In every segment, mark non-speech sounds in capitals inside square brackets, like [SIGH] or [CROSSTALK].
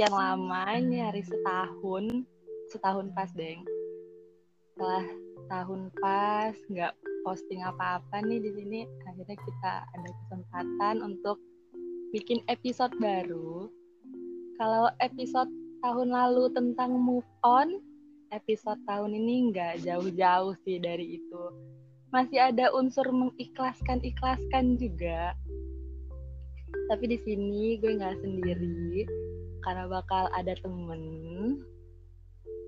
sekian lama nyari setahun setahun pas deng setelah tahun pas nggak posting apa-apa nih di sini akhirnya kita ada kesempatan untuk bikin episode baru. Kalau episode tahun lalu tentang move on episode tahun ini nggak jauh-jauh sih dari itu. Masih ada unsur mengikhlaskan ikhlaskan juga. Tapi di sini gue nggak sendiri karena bakal ada temen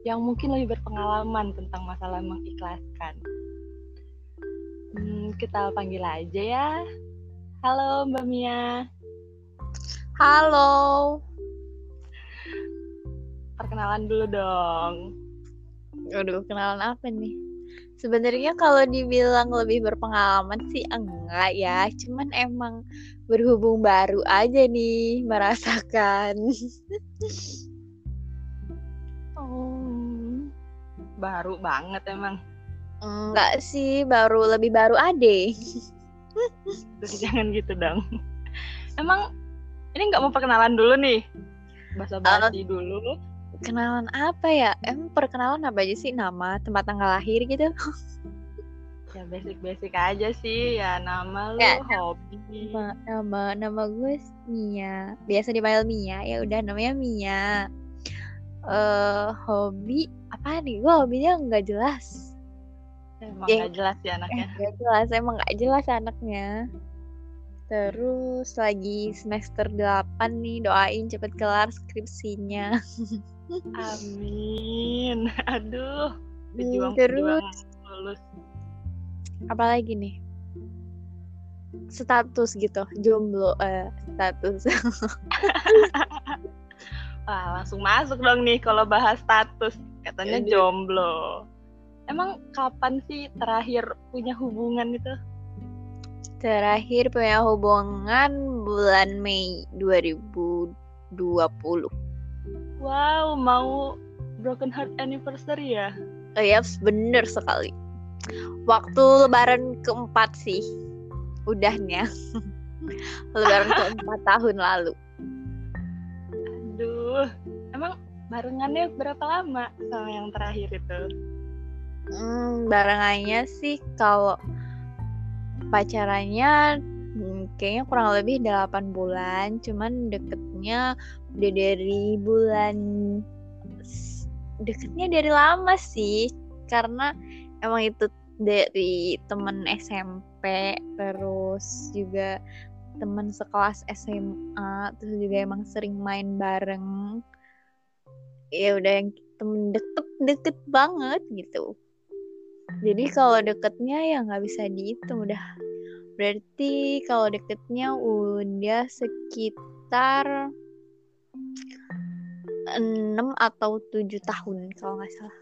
yang mungkin lebih berpengalaman tentang masalah mengikhlaskan. Hmm, kita panggil aja ya. Halo Mbak Mia. Halo. Perkenalan dulu dong. Aduh, kenalan apa nih? Sebenarnya kalau dibilang lebih berpengalaman sih enggak ya, cuman emang berhubung baru aja nih merasakan. oh, baru banget emang. Enggak sih, baru lebih baru ade. Terus jangan gitu dong. Emang ini nggak mau perkenalan dulu nih? Basa-basi uh, dulu. Kenalan apa ya? Emang perkenalan apa aja sih? Nama, tempat tanggal lahir gitu? Ya basic-basic aja sih. Ya nama lu ya, hobi. nama nama nama gue Mia. Biasa dipanggil Mia. Ya udah namanya Mia. Eh uh, hobi apa nih? Gue hobinya nggak jelas. Emang ya, nggak jelas ya anaknya? [LAUGHS] Nggak jelas emang nggak jelas anaknya. Terus lagi semester 8 nih doain cepet kelar skripsinya. Amin. [LAUGHS] Aduh berjuang terus. lulus apalagi nih? Status gitu jomblo eh, status. [LAUGHS] Wah langsung masuk dong nih kalau bahas status. Katanya ya, jomblo. Emang kapan sih terakhir punya hubungan itu terakhir punya hubungan bulan Mei 2020 wow mau broken heart anniversary ya? Oh ya bener sekali waktu lebaran keempat sih udahnya. [LAUGHS] Lebaran keempat tahun lalu. Aduh emang barengannya berapa lama sama yang terakhir itu? Hmm, barengannya sih kalau pacarannya hmm, kayaknya kurang lebih 8 bulan. Cuman deketnya udah dari bulan deketnya dari lama sih. Karena emang itu dari temen SMP terus juga temen sekelas SMA terus juga emang sering main bareng. Ya udah yang temen deket deket banget gitu. Jadi kalau deketnya ya nggak bisa dihitung udah. Berarti kalau deketnya udah sekitar 6 atau 7 tahun kalau nggak salah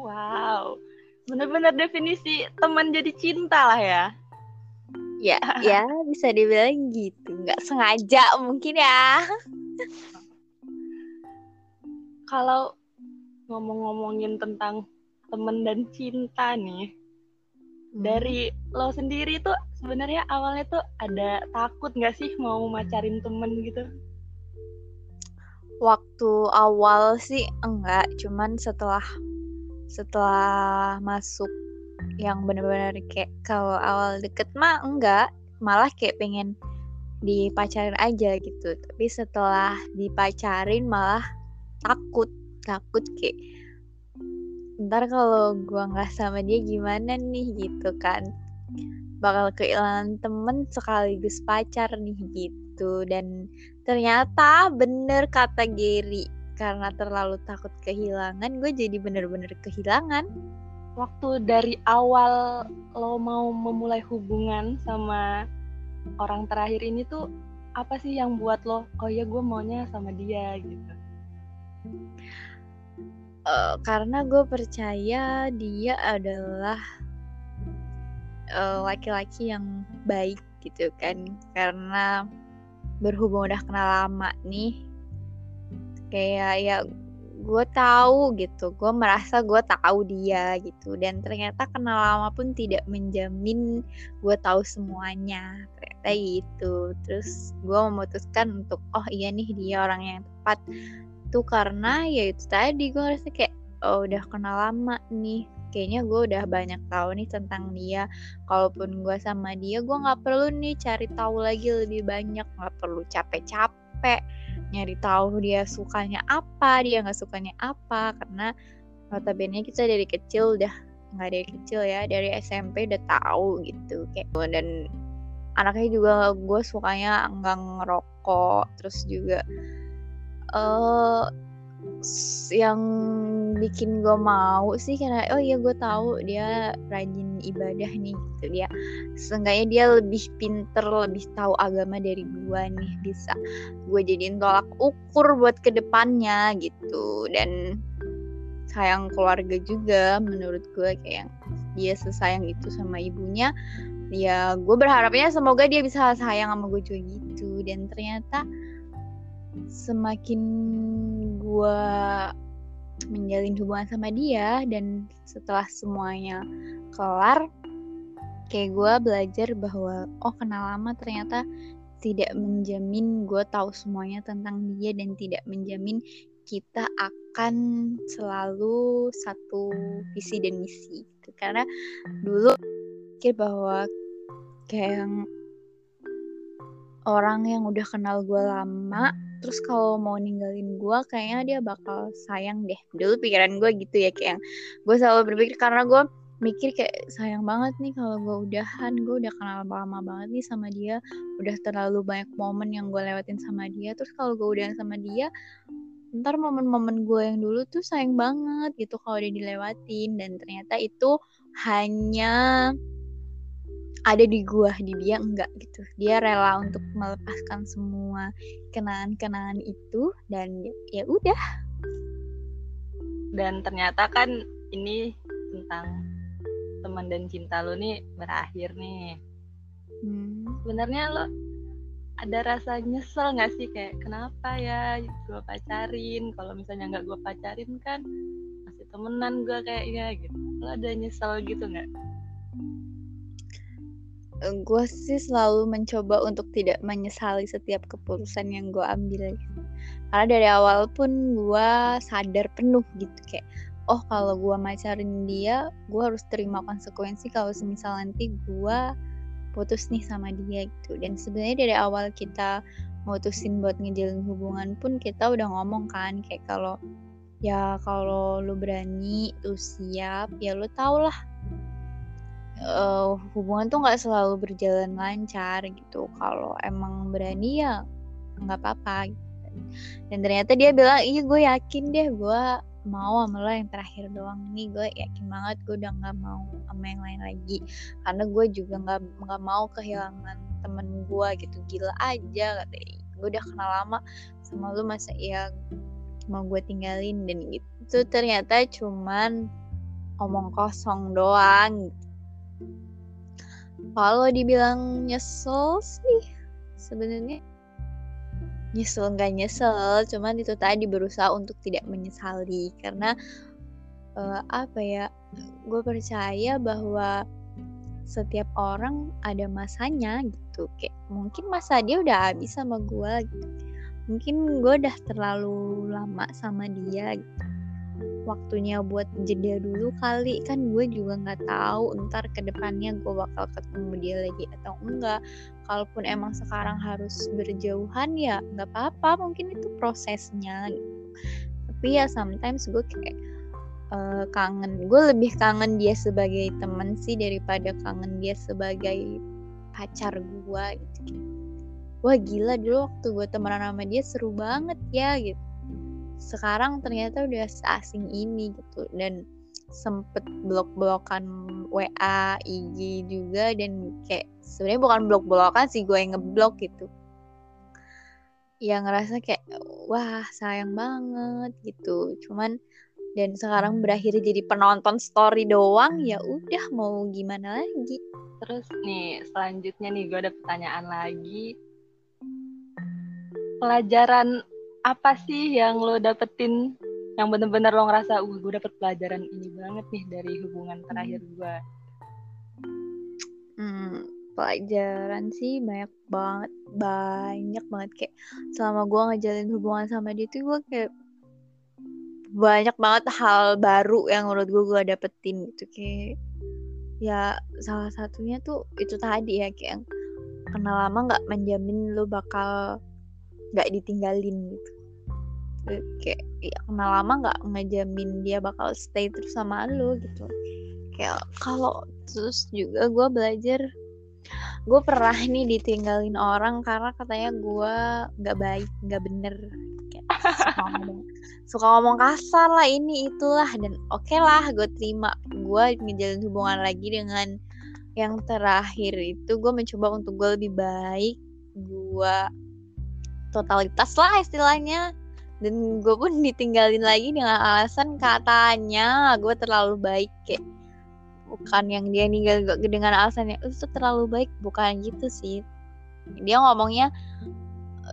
wow. Bener-bener definisi teman jadi cinta lah ya. Ya ya bisa dibilang gitu. Nggak sengaja mungkin ya. Kalau ngomong-ngomongin tentang temen dan cinta nih hmm. dari lo sendiri tuh sebenarnya awalnya tuh ada takut nggak sih mau macarin temen gitu? Waktu awal sih enggak. Cuman setelah setelah masuk yang benar-benar kayak kalau awal deket mah enggak malah kayak pengen dipacarin aja gitu. Tapi setelah dipacarin malah takut takut kayak ntar kalau gua nggak sama dia gimana nih? gitu kan. Bakal kehilangan temen sekaligus pacar nih gitu. Dan ternyata bener kata Gary karena terlalu takut kehilangan gue jadi bener-bener kehilangan. Waktu dari awal lo mau memulai hubungan sama orang terakhir ini tuh apa sih yang buat lo oh ya gue maunya sama dia gitu? Uh, karena gue percaya dia adalah uh, laki-laki yang baik gitu kan. Karena berhubung udah kenal lama nih kayak ya gue tahu gitu gue merasa gue tahu dia gitu. Dan ternyata kenal lama pun tidak menjamin gue tahu semuanya. Ternyata gitu. Terus gue memutuskan untuk oh iya nih dia orang yang tepat. Itu karena ya itu tadi gue ngerasa kayak oh udah kenal lama nih. Kayaknya gue udah banyak tahu nih tentang dia. Kalaupun gue sama dia gue nggak perlu nih cari tahu lagi lebih banyak. Nggak perlu capek-capek nyari tahu dia sukanya apa dia nggak sukanya apa karena notabene kita dari kecil udah nggak dari kecil ya dari SMP udah tahu gitu kayak dan anaknya juga gue sukanya nggak ngerokok terus juga uh, yang bikin gue mau sih karena oh iya gue tahu dia rajin ibadah nih gitu. Dia seenggaknya dia lebih pinter lebih tahu agama dari gue nih bisa gue jadiin tolak ukur buat ke depannya gitu. Dan sayang keluarga juga menurut gue kayak dia sesayang itu sama ibunya. Ya gue berharapnya semoga dia bisa sayang sama gue juga gitu. Dan ternyata semakin gue menjalin hubungan sama dia dan setelah semuanya kelar kayak gue belajar bahwa oh kenal lama ternyata tidak menjamin gue tahu semuanya tentang dia dan tidak menjamin kita akan selalu satu visi dan misi gitu. karena dulu pikir bahwa kayak orang yang udah kenal gue lama terus kalau mau ninggalin gue kayaknya dia bakal sayang deh. Dulu pikiran gue gitu ya kayak gue selalu berpikir karena gue mikir kayak sayang banget nih kalau gue udahan gue udah kenal lama banget nih sama dia udah terlalu banyak momen yang gue lewatin sama dia. Terus kalau gue udahan sama dia ntar momen-momen gue yang dulu tuh sayang banget gitu kalau udah dilewatin. Dan ternyata itu hanya ada di gua di dia enggak gitu. Dia rela untuk melepaskan semua kenangan-kenangan itu dan ya udah. Dan ternyata kan ini tentang teman dan cinta lo nih berakhir nih. Hmm. sebenarnya lo ada rasa nyesel nggak sih? Kayak kenapa ya gue pacarin? Kalau misalnya nggak gue pacarin kan masih temenan gue kayaknya gitu. Lo ada nyesel gitu nggak gue sih selalu mencoba untuk tidak menyesali setiap keputusan yang gue ambil karena dari awal pun gue sadar penuh gitu kayak oh kalau gue macarin dia gue harus terima konsekuensi kalau semisal nanti gue putus nih sama dia gitu. Dan sebenarnya dari awal kita mutusin buat ngejalin hubungan pun kita udah ngomong kan kayak kalau ya kalau lu berani lu siap ya lu tau lah uh, hubungan tuh nggak selalu berjalan lancar gitu. Kalau emang berani ya nggak apa-apa gitu. dan ternyata dia bilang iya gue yakin deh gue mau sama lo yang terakhir doang. Nih gue yakin banget gue udah nggak mau sama yang lain lagi. Karena gue juga nggak nggak mau kehilangan temen gue gitu. Gila aja katanya gue udah kenal lama sama lo masa iya mau gue tinggalin? Dan itu ternyata cuman omong kosong doang gitu kalau dibilang nyesel sih sebenarnya nyesel nggak nyesel cuman itu tadi berusaha untuk tidak menyesali. Karena uh, apa ya gue percaya bahwa setiap orang ada masanya gitu. Kayak mungkin masa dia udah habis sama gue gitu. mungkin gue udah terlalu lama sama dia gitu waktunya buat jeda dulu kali. Kan gue juga nggak tahu ntar ke depannya gue bakal ketemu dia lagi atau enggak. Kalaupun emang sekarang harus berjauhan ya nggak apa-apa. Mungkin itu prosesnya. Tapi ya sometimes gue kayak uh, kangen. Gue lebih kangen dia sebagai teman sih daripada kangen dia sebagai pacar gue gitu. Wah gila dulu waktu gue temenan sama dia seru banget ya gitu sekarang ternyata udah asing ini gitu dan sempet blok-blokan WA, IG juga dan kayak sebenarnya bukan blok-blokan sih gue yang ngeblok gitu. Ya ngerasa kayak wah sayang banget gitu. Cuman dan sekarang berakhir jadi penonton story doang ya udah mau gimana lagi. Terus nih selanjutnya nih gue ada pertanyaan lagi. Pelajaran apa sih yang lo dapetin yang bener-bener lo ngerasa uh gue dapet pelajaran ini banget nih dari hubungan terakhir gue hmm, pelajaran sih banyak banget banyak banget. Kayak selama gue ngejalin hubungan sama dia tuh gue kayak banyak banget hal baru yang menurut gue gue dapetin gitu. Kayak ya salah satunya tuh itu tadi ya kayak yang kenal lama nggak menjamin lu bakal nggak ditinggalin gitu. Kayak ya, kenal lama nggak ngejamin dia bakal stay terus sama lu gitu. Kayak kalau terus juga gue belajar gue pernah nih ditinggalin orang karena katanya gue nggak baik nggak bener. Kayak suka ngomong [LAUGHS] suka ngomong kasar lah ini itulah. Dan oke okay lah gue terima. Gue ngejalin hubungan lagi dengan yang terakhir itu gue mencoba untuk gue lebih baik. Gue totalitas lah istilahnya. Dan gue pun [LAUGHS] ditinggalin lagi dengan alasan katanya gue terlalu baik kayak bukan yang dia ninggal dengan alasannya itu terlalu baik. Bukan gitu sih. Dia ngomongnya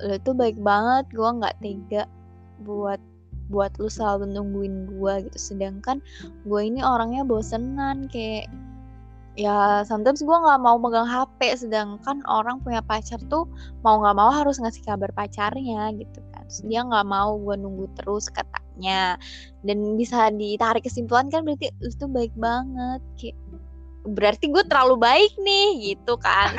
lo tuh baik banget gue nggak tega buat buat lu selalu nungguin gue gitu. Sedangkan gue ini orangnya bosenan kayak ya sometimes gue nggak mau megang HP sedangkan orang punya pacar tuh mau nggak mau harus ngasih kabar pacarnya gitu kan. Dia nggak mau gue nunggu terus katanya. Dan bisa ditarik kesimpulan kan berarti itu baik banget kayak berarti gue terlalu baik nih gitu kan.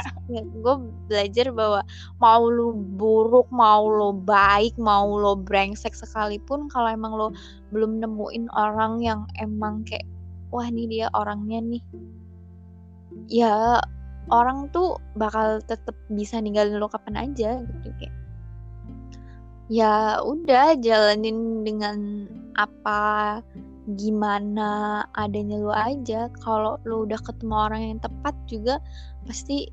Gue belajar bahwa mau lu buruk mau lo baik mau lo brengsek sekalipun kalau emang lo belum nemuin orang yang emang kayak wah nih dia orangnya nih ya orang tuh bakal tetap bisa ninggalin lo kapan aja gitu kayak. Ya udah jalanin dengan apa gimana adanya lo aja. Kalau lo udah ketemu orang yang tepat juga pasti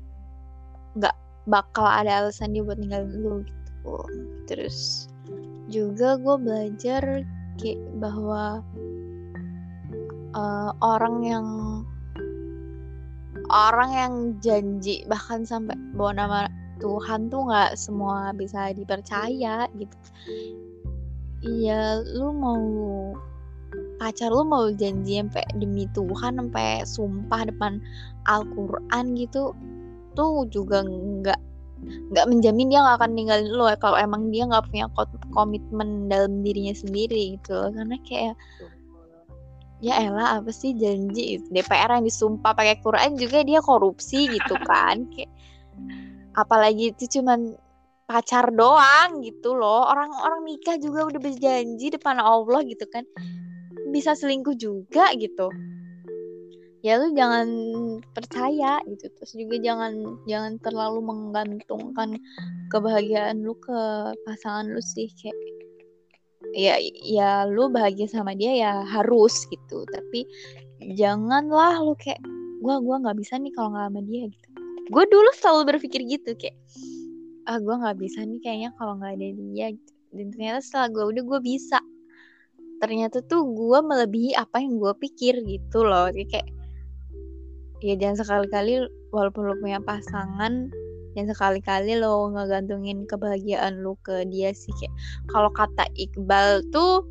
nggak bakal ada alasan dia buat ninggalin lo gitu. Terus juga gue belajar kayak bahwa uh, orang yang orang yang janji bahkan sampai bawa nama Tuhan tuh nggak semua bisa dipercaya gitu. Iya lu mau pacar lu mau janji sampai demi Tuhan sampai sumpah depan Al-Quran gitu tuh juga nggak nggak menjamin dia nggak akan ninggalin lo ya kalau emang dia nggak punya komitmen dalam dirinya sendiri gitu karena kayak ya elah apa sih janji DPR yang disumpah pakai Quran juga dia korupsi gitu [LAUGHS] kan kayak apalagi itu cuman pacar doang gitu loh. Orang-orang nikah juga udah berjanji depan Allah gitu kan. Bisa selingkuh juga gitu. Ya lu jangan percaya gitu. Terus juga jangan jangan terlalu menggantungkan kebahagiaan lu ke pasangan lu sih kayak ya ya lu bahagia sama dia ya harus gitu. Tapi janganlah lu kayak gua gua nggak bisa nih kalau nggak sama dia gitu. Gue dulu selalu berpikir gitu kayak ah gue nggak bisa nih kayaknya kalau nggak ada dia gitu. dan ternyata setelah gue udah gue bisa. Ternyata tuh gue melebihi apa yang gue pikir gitu loh. Kayak ya jangan sekali-kali walaupun lo punya pasangan yang sekali-kali lo ngegantungin kebahagiaan lo ke dia sih kayak kalau kata Iqbal tuh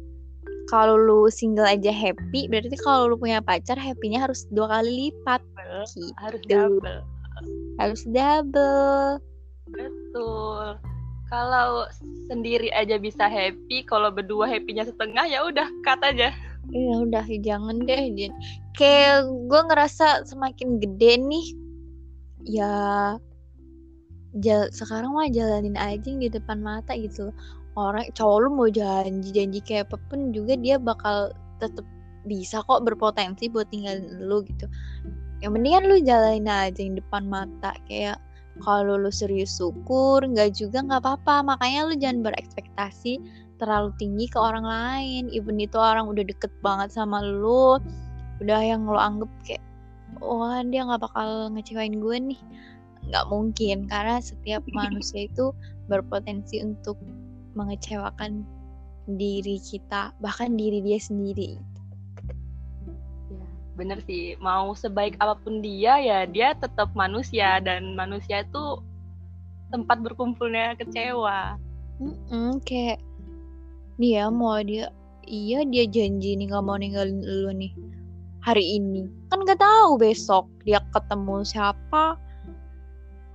kalau lu single aja happy berarti kalau lu punya pacar happynya harus dua kali lipat. Gitu. harus double. Harus double. Betul. Kalau sendiri aja bisa happy kalau berdua happynya setengah ya udah cut aja. Ya udah jangan deh kayak gue ngerasa semakin gede nih ya jal sekarang mah jalanin aja di depan mata gitu. Orang cowok lu mau janji janji kayak apa pun juga dia bakal tetap bisa kok berpotensi buat tinggalin lu gitu. Yang mendingan lu jalanin aja yang depan mata kayak kalau lu serius syukur nggak juga nggak apa-apa. Makanya lu jangan berekspektasi terlalu tinggi ke orang lain. Even itu orang udah deket banget sama lu udah yang lo anggap kayak wah dia nggak bakal ngecewain gue nih nggak mungkin. Karena setiap [LAUGHS] manusia itu berpotensi untuk mengecewakan diri kita bahkan diri dia sendiri. Ya, bener sih. Mau sebaik apa pun dia ya dia tetap manusia. Dan manusia itu tempat berkumpulnya kecewa. Mm-mm, kayak dia mau dia iya dia janji nih nggak mau ninggalin lu nih hari ini. Kan nggak tahu besok dia ketemu siapa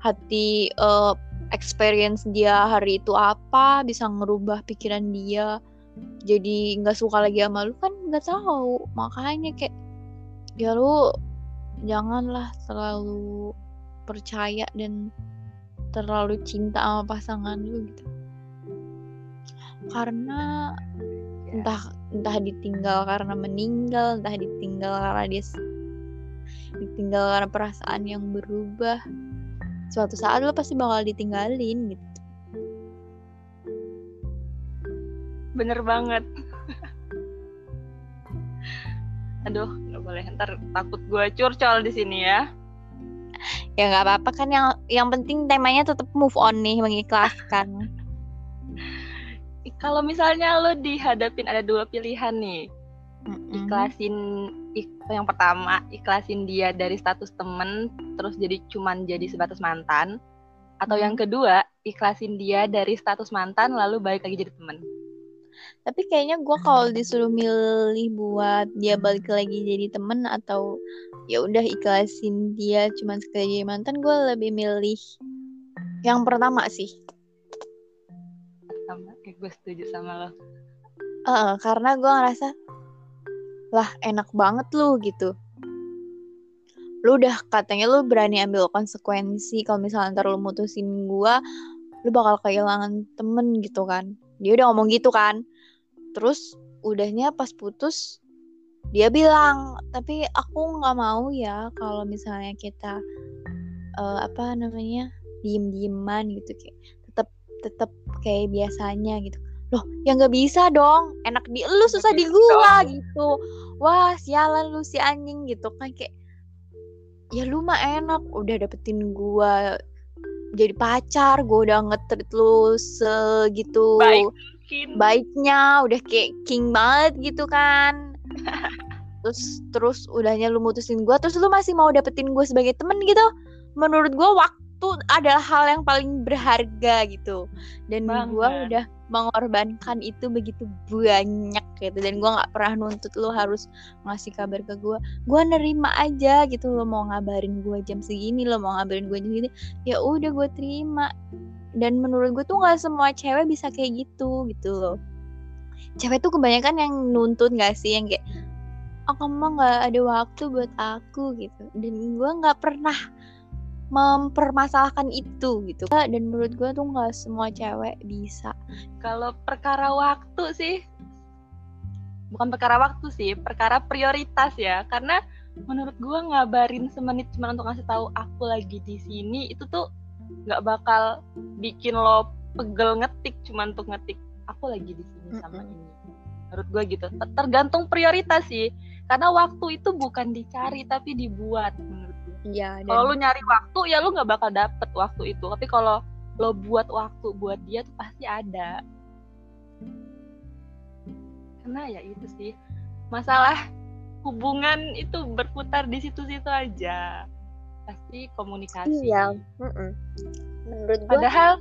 hati uh, experience dia hari itu apa bisa ngerubah pikiran dia jadi nggak suka lagi sama lu kan nggak tahu. Makanya kayak ya lu janganlah terlalu percaya dan terlalu cinta sama pasangan lu gitu. Karena entah entah ditinggal karena meninggal entah ditinggal karena dia ditinggal karena perasaan yang berubah suatu saat lo pasti bakal ditinggalin gitu. Bener banget. [LAUGHS] Aduh nggak boleh. Ntar takut gue curcol di sini ya. Ya nggak apa-apa kan. Yang yang penting temanya tetap move on nih mengikhlaskan. [LAUGHS] Kalau misalnya lo dihadapin ada dua pilihan nih mm-hmm. ikhlasin ik, yang pertama ikhlasin dia dari status temen terus jadi cuman jadi sebatas mantan. Atau yang kedua ikhlasin dia dari status mantan lalu balik lagi jadi temen. Tapi kayaknya gue kalau disuruh milih buat dia balik lagi jadi temen atau ya udah ikhlasin dia cuma sekali jadi mantan gue lebih milih yang pertama sih. Sama kayak gue setuju sama lo. Uh, karena gue ngerasa lah enak banget lu gitu. Lu udah katanya lu berani ambil konsekuensi kalau misalnya ntar lu mutusin gue lu bakal kehilangan temen gitu kan. Dia udah ngomong gitu kan. Terus udahnya pas putus dia bilang tapi aku nggak mau ya kalau misalnya kita uh, apa namanya diem dieman gitu kayak tetap tetap kayak biasanya gitu loh ya nggak bisa dong. Enak di lu susah di gua gitu. Wah sialan lu si anjing gitu kan kayak ya lu mah enak. Udah dapetin gua jadi pacar gua udah ngetrit lu segitu Baik. baiknya udah kayak king banget gitu kan. [LAUGHS] Terus terus udahnya lu mutusin gua terus lu masih mau dapetin gue sebagai temen gitu. Menurut gua waktu itu adalah hal yang paling berharga gitu. Dan gue udah mengorbankan itu begitu banyak gitu. Dan gue nggak pernah nuntut lo harus ngasih kabar ke gue gue nerima aja gitu lo mau ngabarin gue jam segini lo mau ngabarin gue jam segini ya udah gue terima. Dan menurut gue tuh nggak semua cewek bisa kayak gitu gitu loh. Cewek tuh kebanyakan yang nuntut gak sih? Yang kayak oh kamu nggak ada waktu buat aku gitu. Dan gue nggak pernah mempermasalahkan itu gitu. Dan menurut gue tuh nggak semua cewek bisa. Kalau perkara waktu sih bukan perkara waktu sih perkara prioritas ya. Karena menurut gue ngabarin semenit cuma untuk ngasih tahu aku lagi di sini itu tuh nggak bakal bikin lo pegel ngetik cuma untuk ngetik aku lagi di sini sama mm -hmm. ini. Menurut gue gitu. Tergantung prioritas sih. Karena waktu itu bukan dicari tapi dibuat menurut Iya. Kalau lu nyari waktu ya lu nggak bakal dapet waktu itu. Tapi kalau lo buat waktu buat dia tuh pasti ada. Karena ya itu sih masalah hubungan itu berputar di situ-situ aja. Pasti komunikasi. Iya. Mm -mm. Menurut gua. Padahal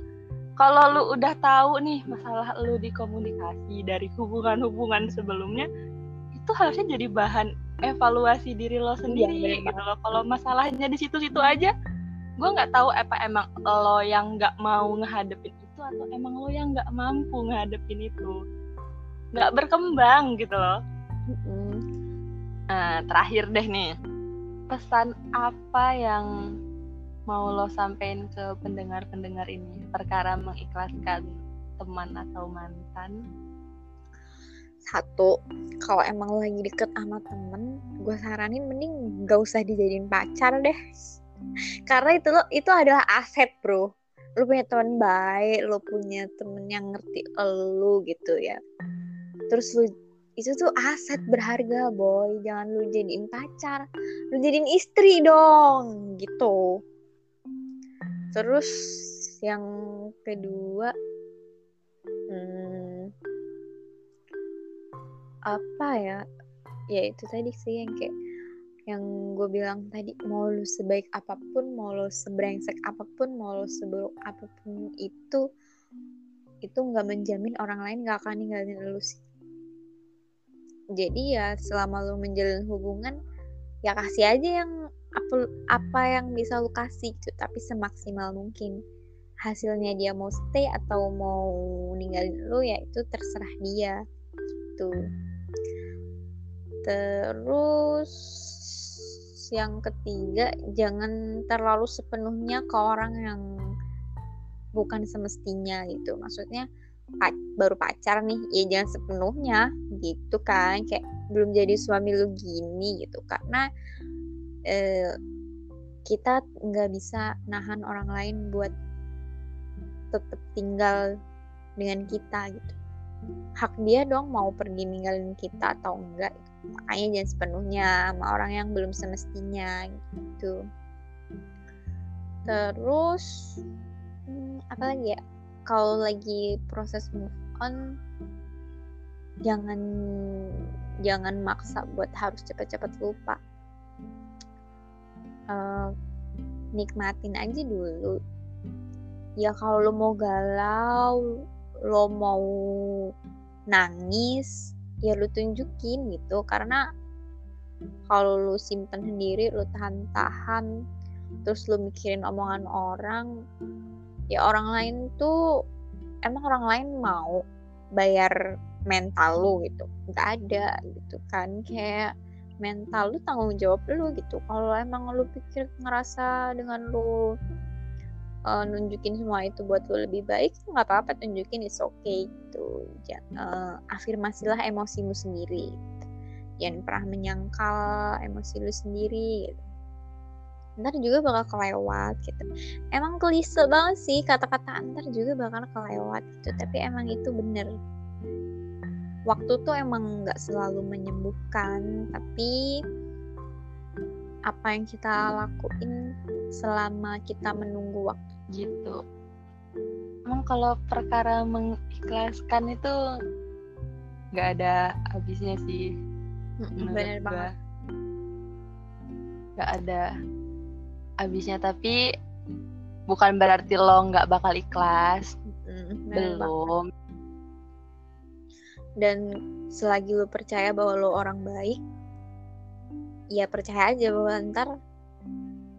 kalau lu udah tahu nih masalah lu di komunikasi dari hubungan-hubungan sebelumnya, itu harusnya jadi bahan evaluasi diri lo iya, sendiri iya, gitu loh. Kalau masalahnya di situ-situ aja gue nggak tahu apa emang lo yang nggak mau ngehadepin itu atau emang lo yang nggak mampu ngehadepin itu. Nggak berkembang gitu loh. Mm-hmm. nah terakhir deh nih. Pesan apa yang mau lo sampein ke pendengar-pendengar ini? Perkara mengikhlaskan teman atau mantan satu kalau emang lagi deket sama temen gue saranin mending gak usah dijadiin pacar deh. Karena itu lo itu adalah aset bro. Lo punya teman baik lo punya temen yang ngerti lo gitu ya. Terus lo itu tuh aset berharga boy. Jangan lu jadiin pacar lu jadiin istri dong gitu. Terus yang kedua hmm, apa ya? Ya itu tadi sih yang kayak yang gue bilang tadi mau lu sebaik apa pun mau lu sebrengsek apa pun mau lu seburuk apa pun itu itu nggak menjamin orang lain nggak akan ninggalin lu sih. Jadi ya selama lu menjalin hubungan ya kasih aja yang apa apa yang bisa lu kasih gitu tapi semaksimal mungkin. Hasilnya dia mau stay atau mau ninggalin lu ya itu terserah dia. Tuh terus yang ketiga jangan terlalu sepenuhnya ke orang yang bukan semestinya gitu. Maksudnya baru pacar nih ya jangan sepenuhnya gitu kan. Kayak belum jadi suami lu gini gitu. Karena eh, kita nggak bisa nahan orang lain buat tetap tinggal dengan kita gitu hak dia dong mau pergi ninggalin kita atau enggak. Makanya jangan sepenuhnya sama orang yang belum semestinya gitu. Terus hmm, apa lagi ya? Kalau lagi proses move on jangan jangan maksa buat harus cepat-cepat lupa. Uh, nikmatin aja dulu. Ya kalau lo mau galau lo mau nangis ya lo tunjukin gitu. Karena kalau lo simpen sendiri lo tahan-tahan terus lo mikirin omongan orang ya orang lain tuh emang orang lain mau bayar mental lo gitu. Nggak ada gitu kan. Kayak mental lu tanggung jawab lu gitu. Kalau emang lu pikir ngerasa dengan lu uh, nunjukin semua itu buat lo lebih baik nggak apa-apa tunjukin it's okay gitu. Ya, uh, afirmasilah emosimu sendiri jangan pernah menyangkal emosi lu sendiri gitu. ntar juga bakal kelewat gitu. Emang klise banget sih kata-kata ntar juga bakal kelewat gitu. Tapi emang itu bener. Waktu tuh emang nggak selalu menyembuhkan tapi apa yang kita lakuin selama kita menunggu waktu. Gitu. Emang kalau perkara mengikhlaskan itu nggak ada habisnya sih. Benar banget. Nggak ada habisnya tapi bukan berarti lo nggak bakal ikhlas. Mm, belum. Dan selagi lo percaya bahwa lo orang baik ya percaya aja bahwa ntar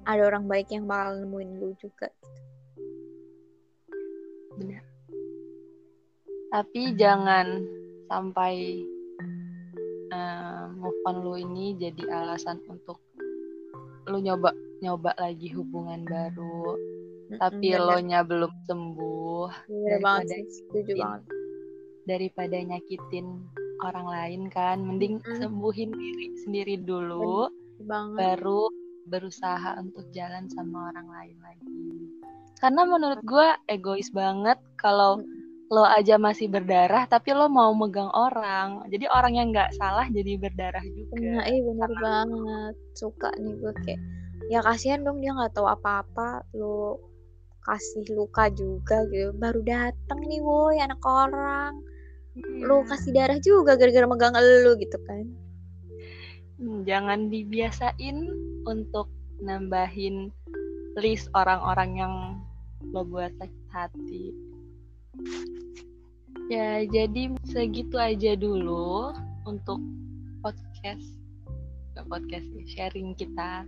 ada orang baik yang bakal nemuin lu juga benar. Tapi jangan sampai uh, move on lu ini jadi alasan untuk lu nyoba nyoba lagi hubungan baru. Mm-hmm, tapi lo nya belum sembuh bener daripada banget setuju banget. daripada nyakitin orang lain kan. Mending mm. sembuhin diri sendiri dulu baru berusaha untuk jalan sama orang lain lagi. Karena menurut gue egois banget kalau mm. lo aja masih berdarah tapi lo mau megang orang. Jadi orang yang nggak salah jadi berdarah juga. Nah iya bener karena... banget. Suka nih gue kayak ya kasihan dong dia nggak tahu apa-apa. Lo kasih luka juga gitu. Baru dateng nih woi anak orang. Hmm. lu kasih darah juga gara-gara megang lu gitu kan. Hmm, jangan dibiasain untuk nambahin list orang-orang yang lo buat sakit hati. Ya jadi segitu aja dulu untuk podcast. Podcast sharing kita.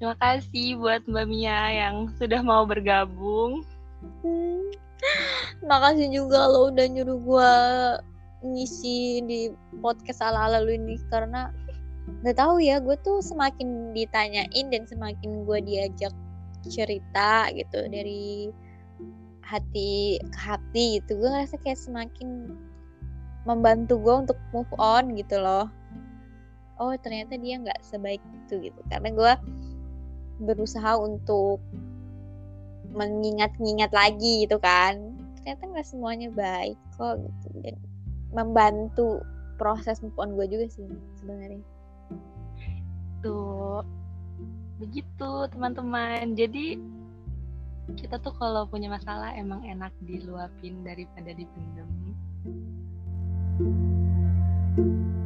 Terima kasih buat Mbak Mia yang sudah mau bergabung. Hmm. Makasih juga lo udah nyuruh gue ngisi di podcast ala-ala lu ini karena nggak tahu ya gue tuh semakin ditanyain dan semakin gue diajak cerita gitu dari hati ke hati gitu gue ngerasa kayak semakin membantu gue untuk move on gitu loh. Oh ternyata dia nggak sebaik itu gitu. Karena gue berusaha untuk mengingat-ingat lagi gitu kan. Ternyata nggak semuanya baik kok gitu. Dan membantu proses move on gue juga sih sebenarnya tuh begitu teman-teman. Jadi kita tuh kalau punya masalah emang enak diluapin daripada dipendam. thank you